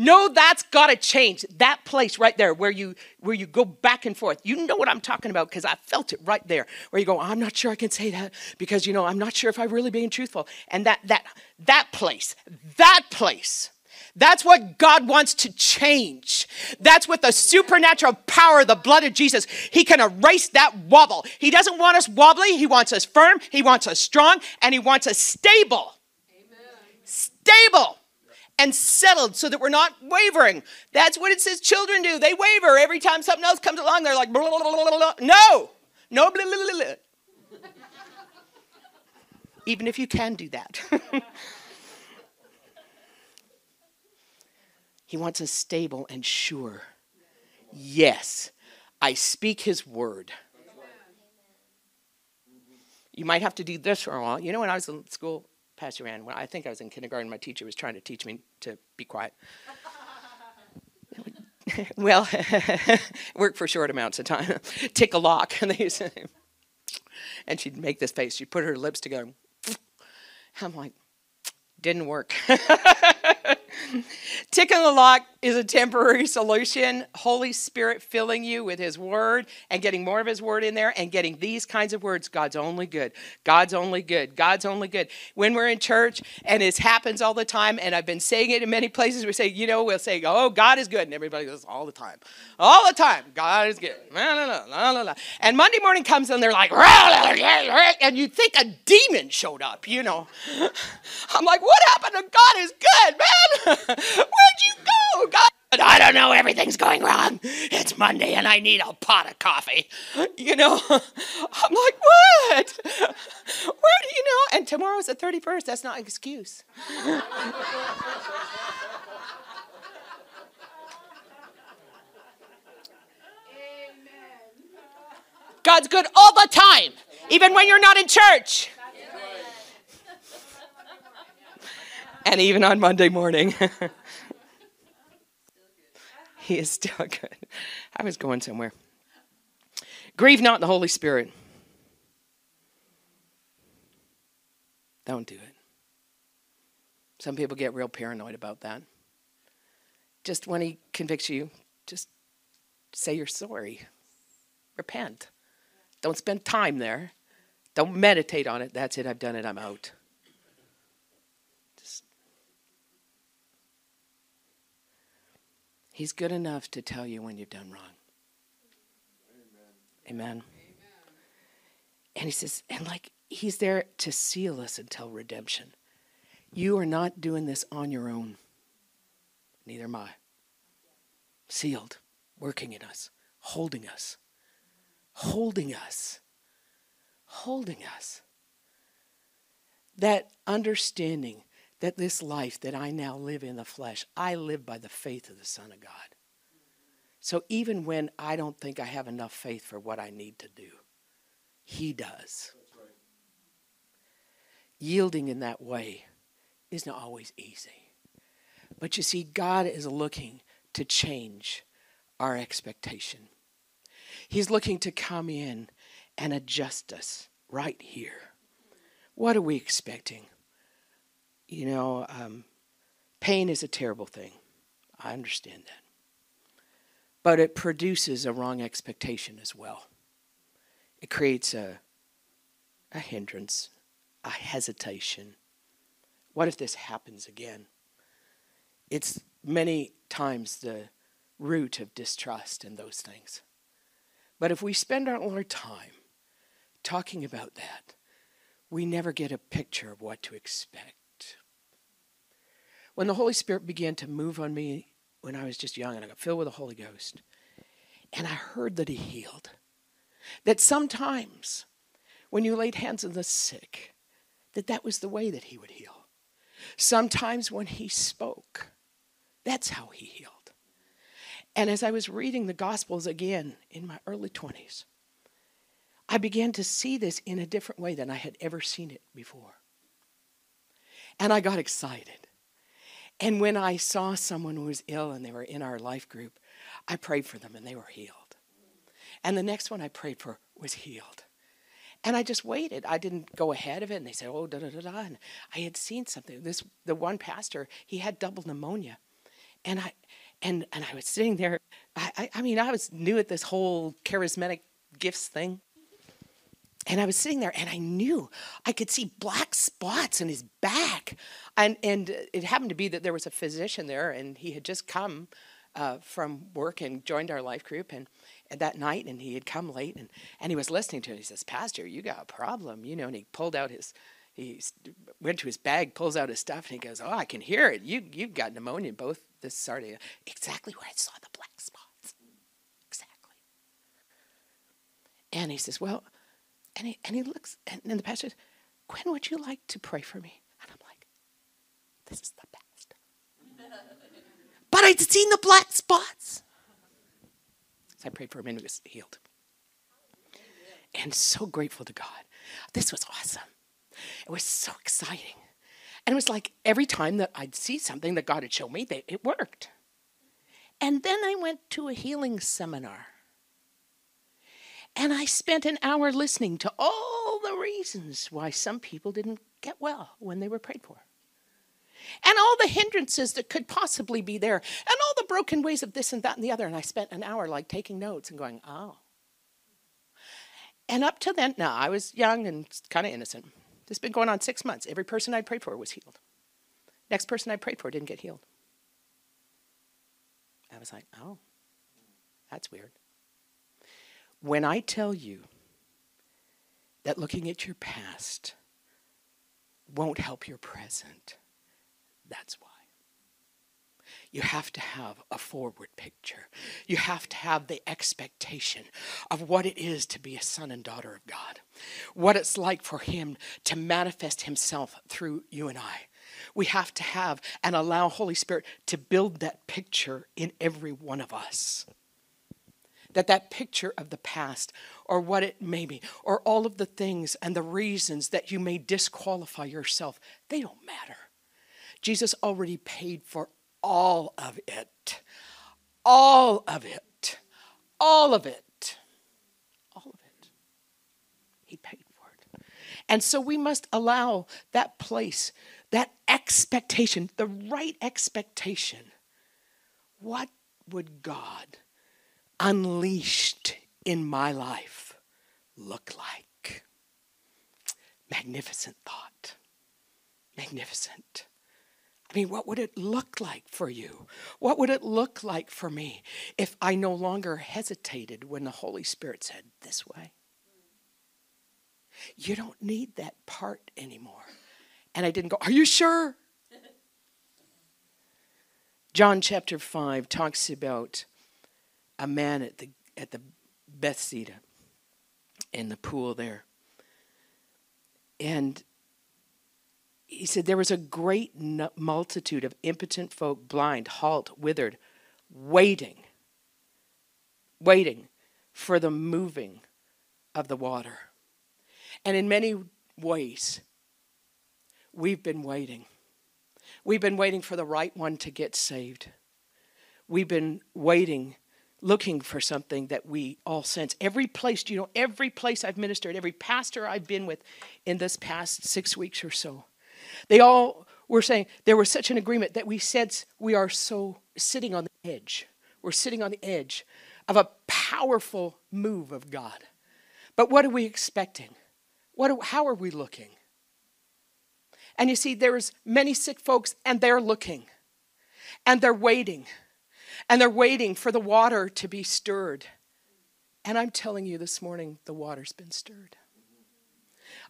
No, that's got to change. That place right there where you where you go back and forth. You know what I'm talking about because I felt it right there. Where you go, I'm not sure I can say that because you know I'm not sure if I'm really being truthful. And that that that place, that place. That's what God wants to change. That's with the supernatural power of the blood of Jesus. He can erase that wobble. He doesn't want us wobbly. He wants us firm. He wants us strong. And He wants us stable. Amen. Stable and settled so that we're not wavering. That's what it says children do. They waver every time something else comes along. They're like, blah, blah, blah, no, no, blah, blah, blah. even if you can do that. <laughs> he wants us stable and sure. Yes, I speak his word. You might have to do this for a while. You know, when I was in school, Pastor Ann, when I think I was in kindergarten, my teacher was trying to teach me to be quiet. <laughs> well, <laughs> work for short amounts of time. <laughs> Tick a lock, and they say, and she'd make this face. She'd put her lips together. I'm like, didn't work. <laughs> Ticking the lock is a temporary solution. Holy Spirit filling you with His Word and getting more of His Word in there and getting these kinds of words God's only good. God's only good. God's only good. When we're in church, and it happens all the time, and I've been saying it in many places, we say, you know, we'll say, oh, God is good. And everybody goes, all the time. All the time. God is good. La, la, la, la, la. And Monday morning comes and they're like, <laughs> and you think a demon showed up, you know. <laughs> I'm like, what happened to God is good, man? Where'd you go? God I don't know, everything's going wrong. It's Monday and I need a pot of coffee. You know, <laughs> I'm like, what? Where do you know? And tomorrow's the 31st. That's not an excuse. God's good all the time, even when you're not in church. And even on Monday morning. <laughs> he is still good. I was going somewhere. Grieve not the Holy Spirit. Don't do it. Some people get real paranoid about that. Just when he convicts you, just say you're sorry. Repent. Don't spend time there. Don't meditate on it. That's it. I've done it. I'm out. He's good enough to tell you when you've done wrong. Amen. Amen. And he says, and like he's there to seal us until redemption. You are not doing this on your own. Neither am I. Sealed, working in us, holding us holding us, holding us. That understanding that this life that I now live in the flesh, I live by the faith of the Son of God. So even when I don't think I have enough faith for what I need to do, He does. Right. Yielding in that way isn't always easy. But you see, God is looking to change our expectation. He's looking to come in and adjust us right here. What are we expecting? You know, um, pain is a terrible thing. I understand that. But it produces a wrong expectation as well. It creates a, a hindrance, a hesitation. What if this happens again? It's many times the root of distrust in those things. But if we spend our time talking about that, we never get a picture of what to expect. When the Holy Spirit began to move on me when I was just young and I got filled with the Holy Ghost, and I heard that He healed, that sometimes when you laid hands on the sick, that that was the way that He would heal. Sometimes when He spoke, that's how He healed. And as I was reading the Gospels again in my early 20s, I began to see this in a different way than I had ever seen it before. And I got excited. And when I saw someone who was ill and they were in our life group, I prayed for them and they were healed. And the next one I prayed for was healed. And I just waited. I didn't go ahead of it. And they said, oh, da da da da. And I had seen something. This the one pastor, he had double pneumonia. And I and and I was sitting there. I, I, I mean, I was new at this whole charismatic gifts thing. And I was sitting there and I knew I could see black spots in his back. And, and it happened to be that there was a physician there and he had just come uh, from work and joined our life group. And, and that night, and he had come late and, and he was listening to it. He says, Pastor, you got a problem, you know. And he pulled out his, he went to his bag, pulls out his stuff, and he goes, "Oh, I can hear it. You you've got pneumonia. Both this sardia, exactly where I saw the black spots, exactly." And he says, "Well," and he and he looks, and then the pastor says, "Gwen, would you like to pray for me?" And I'm like, "This is the best." <laughs> but I'd seen the black spots. So I prayed for him, and he was healed. And so grateful to God. This was awesome. It was so exciting. And it was like every time that I'd see something that God had shown me, they, it worked. And then I went to a healing seminar. And I spent an hour listening to all the reasons why some people didn't get well when they were prayed for. and all the hindrances that could possibly be there, and all the broken ways of this and that and the other. And I spent an hour like taking notes and going, oh. And up to then, now I was young and kind of innocent. This has been going on six months. Every person I prayed for was healed. Next person I prayed for didn't get healed. I was like, oh, that's weird. When I tell you that looking at your past won't help your present, that's why. You have to have a forward picture. You have to have the expectation of what it is to be a son and daughter of God, what it's like for Him to manifest Himself through you and I. We have to have and allow Holy Spirit to build that picture in every one of us that that picture of the past or what it may be or all of the things and the reasons that you may disqualify yourself they don't matter. Jesus already paid for all of it. All of it. All of it. All of it. He paid for it. And so we must allow that place that expectation the right expectation. What would god unleashed in my life look like? Magnificent thought. Magnificent. I mean, what would it look like for you? What would it look like for me if I no longer hesitated when the Holy Spirit said, This way? You don't need that part anymore. And I didn't go, Are you sure? <laughs> John chapter 5 talks about a man at the at the Bethsaida in the pool there. And he said there was a great multitude of impotent folk, blind, halt, withered, waiting, waiting for the moving of the water. And in many ways, we've been waiting. We've been waiting for the right one to get saved. We've been waiting looking for something that we all sense. Every place, you know, every place I've ministered, every pastor I've been with in this past six weeks or so, they all were saying there was such an agreement that we sense we are so sitting on the edge. We're sitting on the edge of a powerful move of God. But what are we expecting? What, how are we looking? And you see, there's many sick folks, and they're looking, and they're waiting and they're waiting for the water to be stirred. And I'm telling you this morning, the water's been stirred.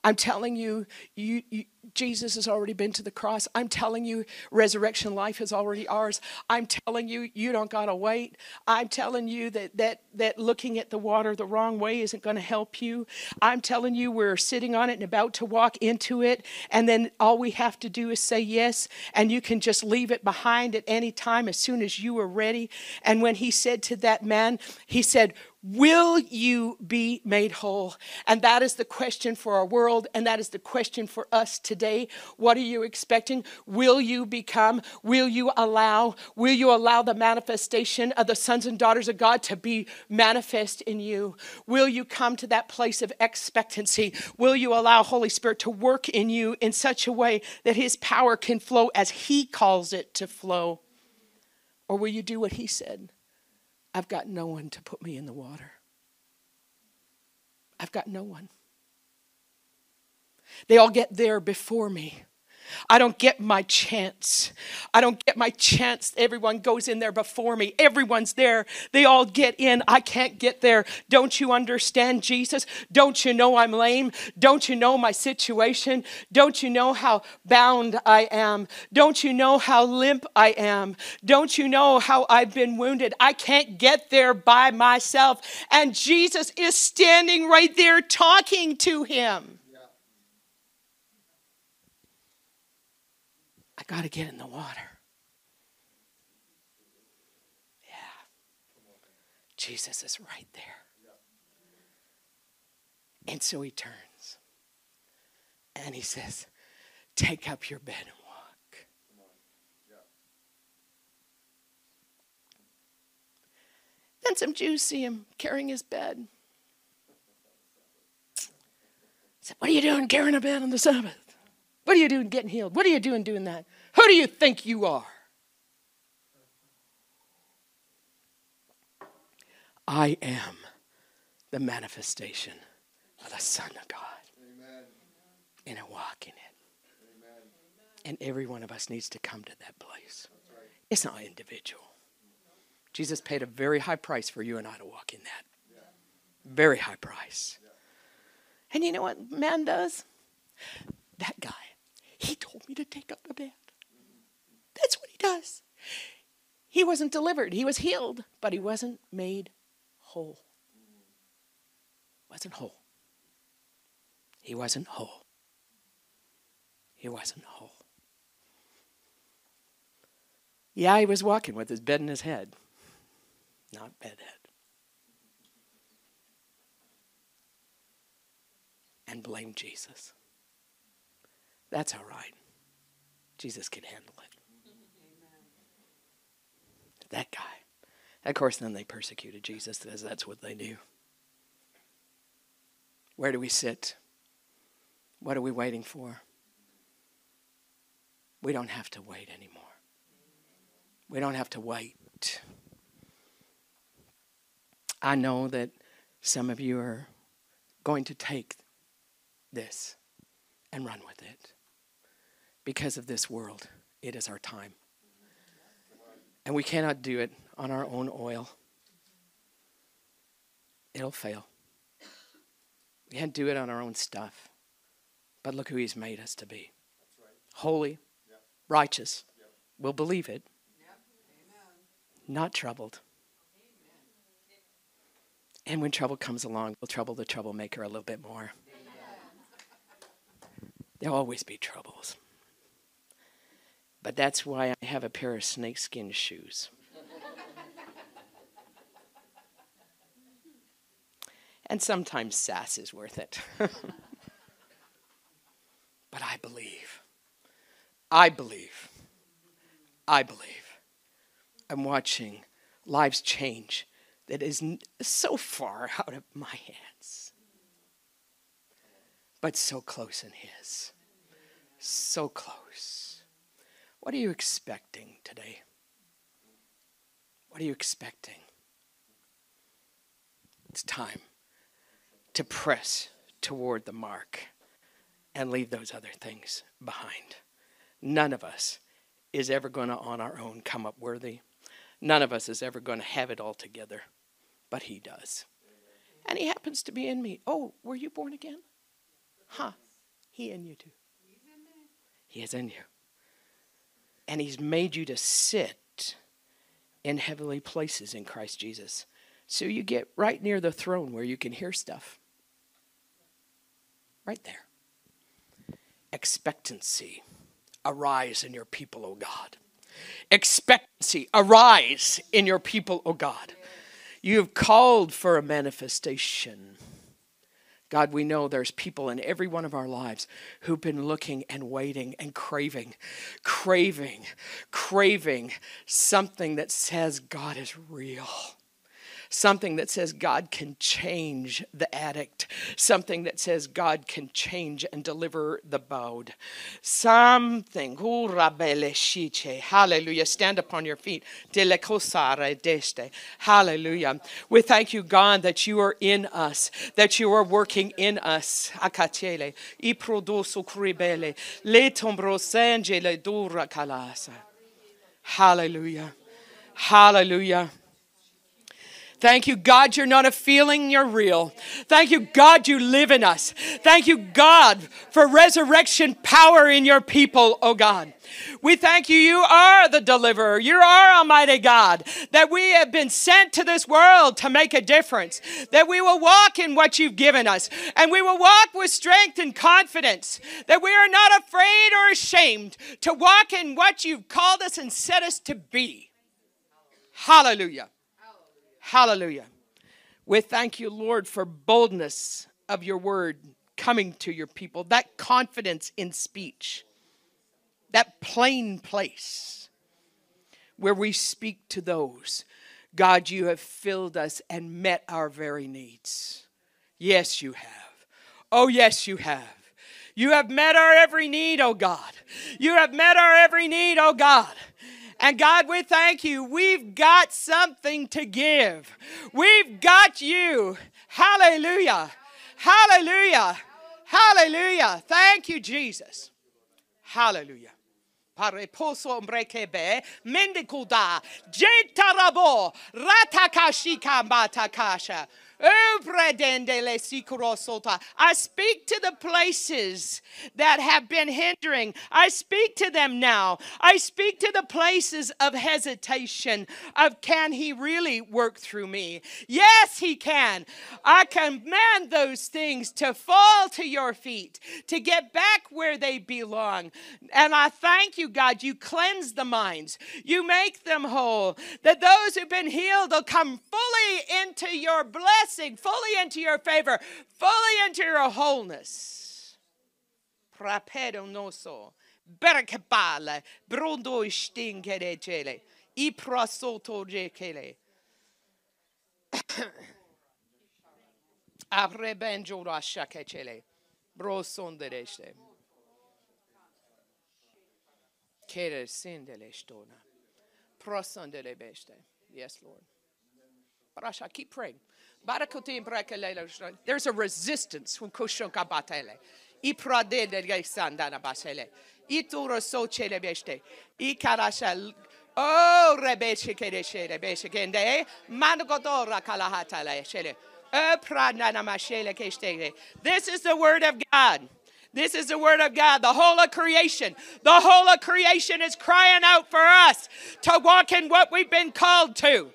I'm telling you, you, you, Jesus has already been to the cross. I'm telling you, resurrection life is already ours. I'm telling you, you don't gotta wait. I'm telling you that that that looking at the water the wrong way isn't to help you. I'm telling you, we're sitting on it and about to walk into it, and then all we have to do is say yes, and you can just leave it behind at any time as soon as you are ready. And when he said to that man, he said, Will you be made whole? And that is the question for our world, and that is the question for us today. What are you expecting? Will you become? Will you allow? Will you allow the manifestation of the sons and daughters of God to be manifest in you? Will you come to that place of expectancy? Will you allow Holy Spirit to work in you in such a way that His power can flow as He calls it to flow? Or will you do what He said? I've got no one to put me in the water. I've got no one. They all get there before me. I don't get my chance. I don't get my chance. Everyone goes in there before me. Everyone's there. They all get in. I can't get there. Don't you understand, Jesus? Don't you know I'm lame? Don't you know my situation? Don't you know how bound I am? Don't you know how limp I am? Don't you know how I've been wounded? I can't get there by myself. And Jesus is standing right there talking to him. Got to get in the water. Yeah. Jesus is right there. And so he turns and he says, Take up your bed and walk. Then some Jews see him carrying his bed. Said, What are you doing carrying a bed on the Sabbath? What are you doing getting healed? What are you doing doing that? Who do you think you are? I am the manifestation of the Son of God. Amen. And I walk in it. Amen. And every one of us needs to come to that place. Right. It's not individual. Jesus paid a very high price for you and I to walk in that. Yeah. Very high price. Yeah. And you know what man does? That guy, he told me to take up the bed. That's what he does. He wasn't delivered. He was healed, but he wasn't made whole. Wasn't whole. He wasn't whole. He wasn't whole. Yeah, he was walking with his bed in his head, not bedhead. And blame Jesus. That's all right. Jesus can handle it. That guy. Of course, then they persecuted Jesus because that's what they do. Where do we sit? What are we waiting for? We don't have to wait anymore. We don't have to wait. I know that some of you are going to take this and run with it. Because of this world, it is our time. And we cannot do it on our own oil. It'll fail. We can't do it on our own stuff. But look who He's made us to be right. holy, yep. righteous. Yep. We'll believe it. Yep. Not troubled. Amen. And when trouble comes along, we'll trouble the troublemaker a little bit more. There'll always be troubles. But that's why I have a pair of snakeskin shoes. and sometimes sass is worth it. <laughs> but I believe. I believe. I believe. I'm watching lives change that is so far out of my hands, but so close in His. So close. What are you expecting today? What are you expecting? It's time to press toward the mark and leave those other things behind. None of us is ever going to, on our own, come up worthy. None of us is ever going to have it all together, but He does. And He happens to be in me. Oh, were you born again? Huh. He in you too. He is in you and He's made you to sit in heavenly places in Christ Jesus. So you get right near the throne where you can hear stuff. Right there. Expectancy arise in your people, O God. Expectancy arise in your people, O God. You have called for a manifestation. God, we know there's people in every one of our lives who've been looking and waiting and craving, craving, craving something that says God is real something that says God can change the addict, something that says God can change and deliver the bowed. Something. Hallelujah. Stand upon your feet. Hallelujah. We thank you, God, that you are in us, that you are working in us. Hallelujah. Hallelujah. Thank you, God, you're not a feeling, you're real. Thank you, God, you live in us. Thank you, God, for resurrection power in your people, oh God. We thank you, you are the deliverer. You are Almighty God, that we have been sent to this world to make a difference, that we will walk in what you've given us, and we will walk with strength and confidence, that we are not afraid or ashamed to walk in what you've called us and set us to be. Hallelujah. Hallelujah. We thank you, Lord, for boldness of your word coming to your people, that confidence in speech, that plain place where we speak to those. God, you have filled us and met our very needs. Yes, you have. Oh, yes, you have. You have met our every need, oh God. You have met our every need, oh God. And God, we thank you. We've got something to give. We've got you. Hallelujah. Hallelujah. Hallelujah. Thank you, Jesus. Hallelujah. Pare poso I speak to the places that have been hindering. I speak to them now. I speak to the places of hesitation of can he really work through me? Yes, he can. I command those things to fall to your feet, to get back where they belong. And I thank you, God, you cleanse the minds. You make them whole. That those who've been healed will come fully into your blessing blessing, fully into your favor, fully into your wholeness. Prapedo noso, berkepale, brundo stinkere cele, iprasoto jekele. <coughs> Abrebenjo rashake cele, brosondereste. Kere sindele stona. Prosondele beste. Yes, Lord. Brasha, keep praying. There's a resistance. Ituro so chele beste. Ikarasha. Oh, rebeshe kedeshe, rebeshe kende. Managodora kalahata le shele. This is the word of God. This is the word of God. The whole of creation, the whole of creation is crying out for us to walk in what we've been called to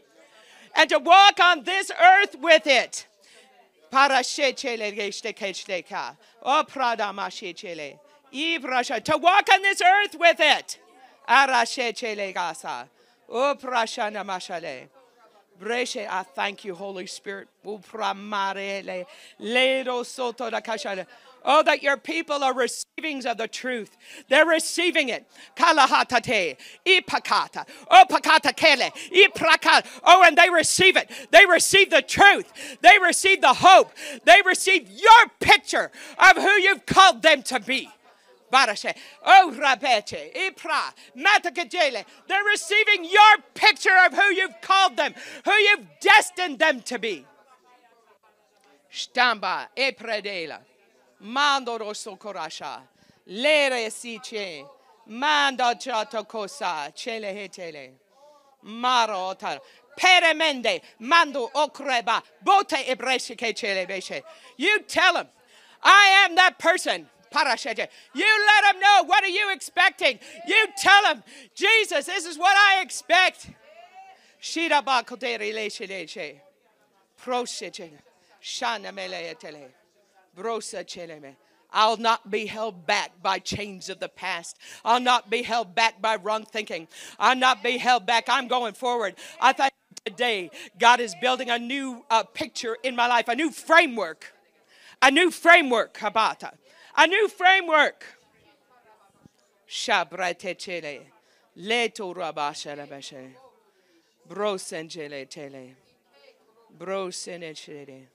and to walk on this earth with it. To walk on this earth with it. I thank you, Holy Spirit. Oh, that your people are receiving of the truth. They're receiving it. Kalahatate, ipakata, opakata kele, iprakata. Oh, and they receive it. They receive the truth. They receive the hope. They receive your picture of who you've called them to be. Oh. They're receiving your picture of who you've called them, who you've destined them to be. Stamba, Epredela. Mando rosso corasha. Lere sice. Manda chato cosa. Chele hetele. Maro otar. Peremende. Mando okreba. Bote ebreshe ke chele beshe. You tell him, I am that person. You let him know. What are you expecting? You tell him, Jesus, this is what I expect. Shira ba kodere le. Shana mele etele. I'll not be held back by chains of the past. I'll not be held back by wrong thinking. I'll not be held back. I'm going forward. I thank today God is building a new uh, picture in my life, a new framework, a new framework, Habata, a new framework. Shabrate leto rabasha rabashe, brosengele tele, brosenechele.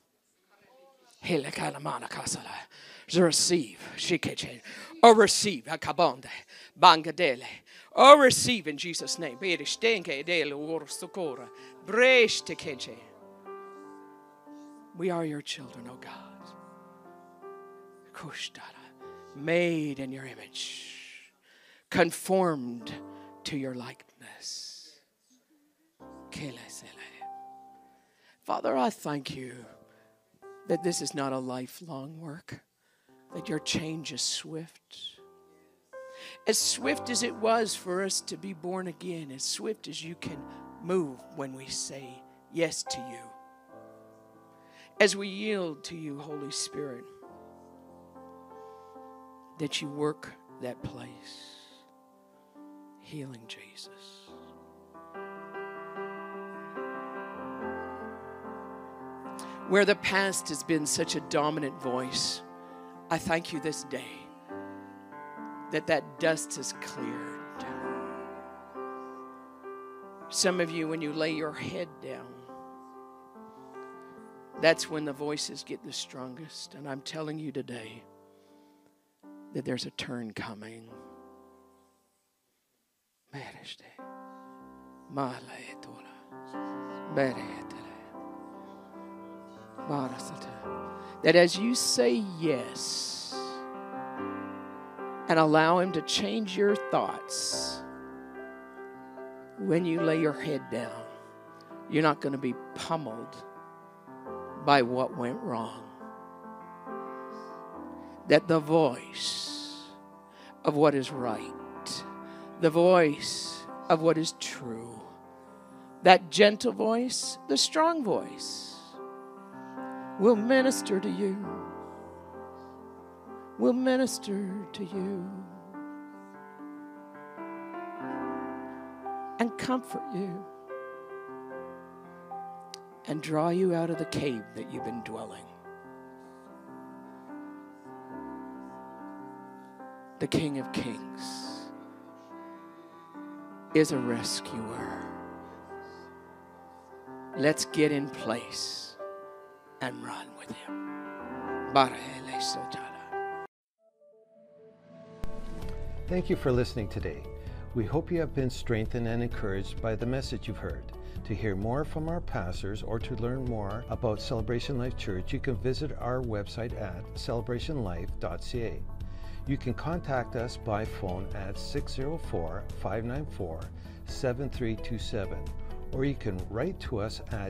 receive. Or oh, receive. Bangadele. Or receive in Jesus' name. We are your children, O oh God. Made in your image. Conformed to your likeness. Father, I thank you that this is not a lifelong work that your change is swift. As swift as it was for us to be born again, as swift as you can move when we say yes to you. As we yield to you, Holy Spirit, that you work that place. Healing Jesus. Where the past has been such a dominant voice, I thank you this day that that dust has cleared. Some of you, when you lay your head down, that's when the voices get the strongest. And I'm telling you today that there's a turn coming. That as you say yes and allow Him to change your thoughts, when you lay your head down, you're not going to be pummeled by what went wrong. That the voice of what is right, the voice of what is true, that gentle voice, the strong voice, will minister to you, We'll minister to you. and comfort you and draw you out of the cave that you've been dwelling. The King of Kings is a rescuer. Let's get in place and run with him. Thank you for listening today. We hope you have been strengthened and encouraged by the message you've heard. To hear more from our pastors or to learn more about Celebration Life Church, you can visit our website at celebrationlife.ca. You can contact us by phone at 604 594 7327 or you can write to us at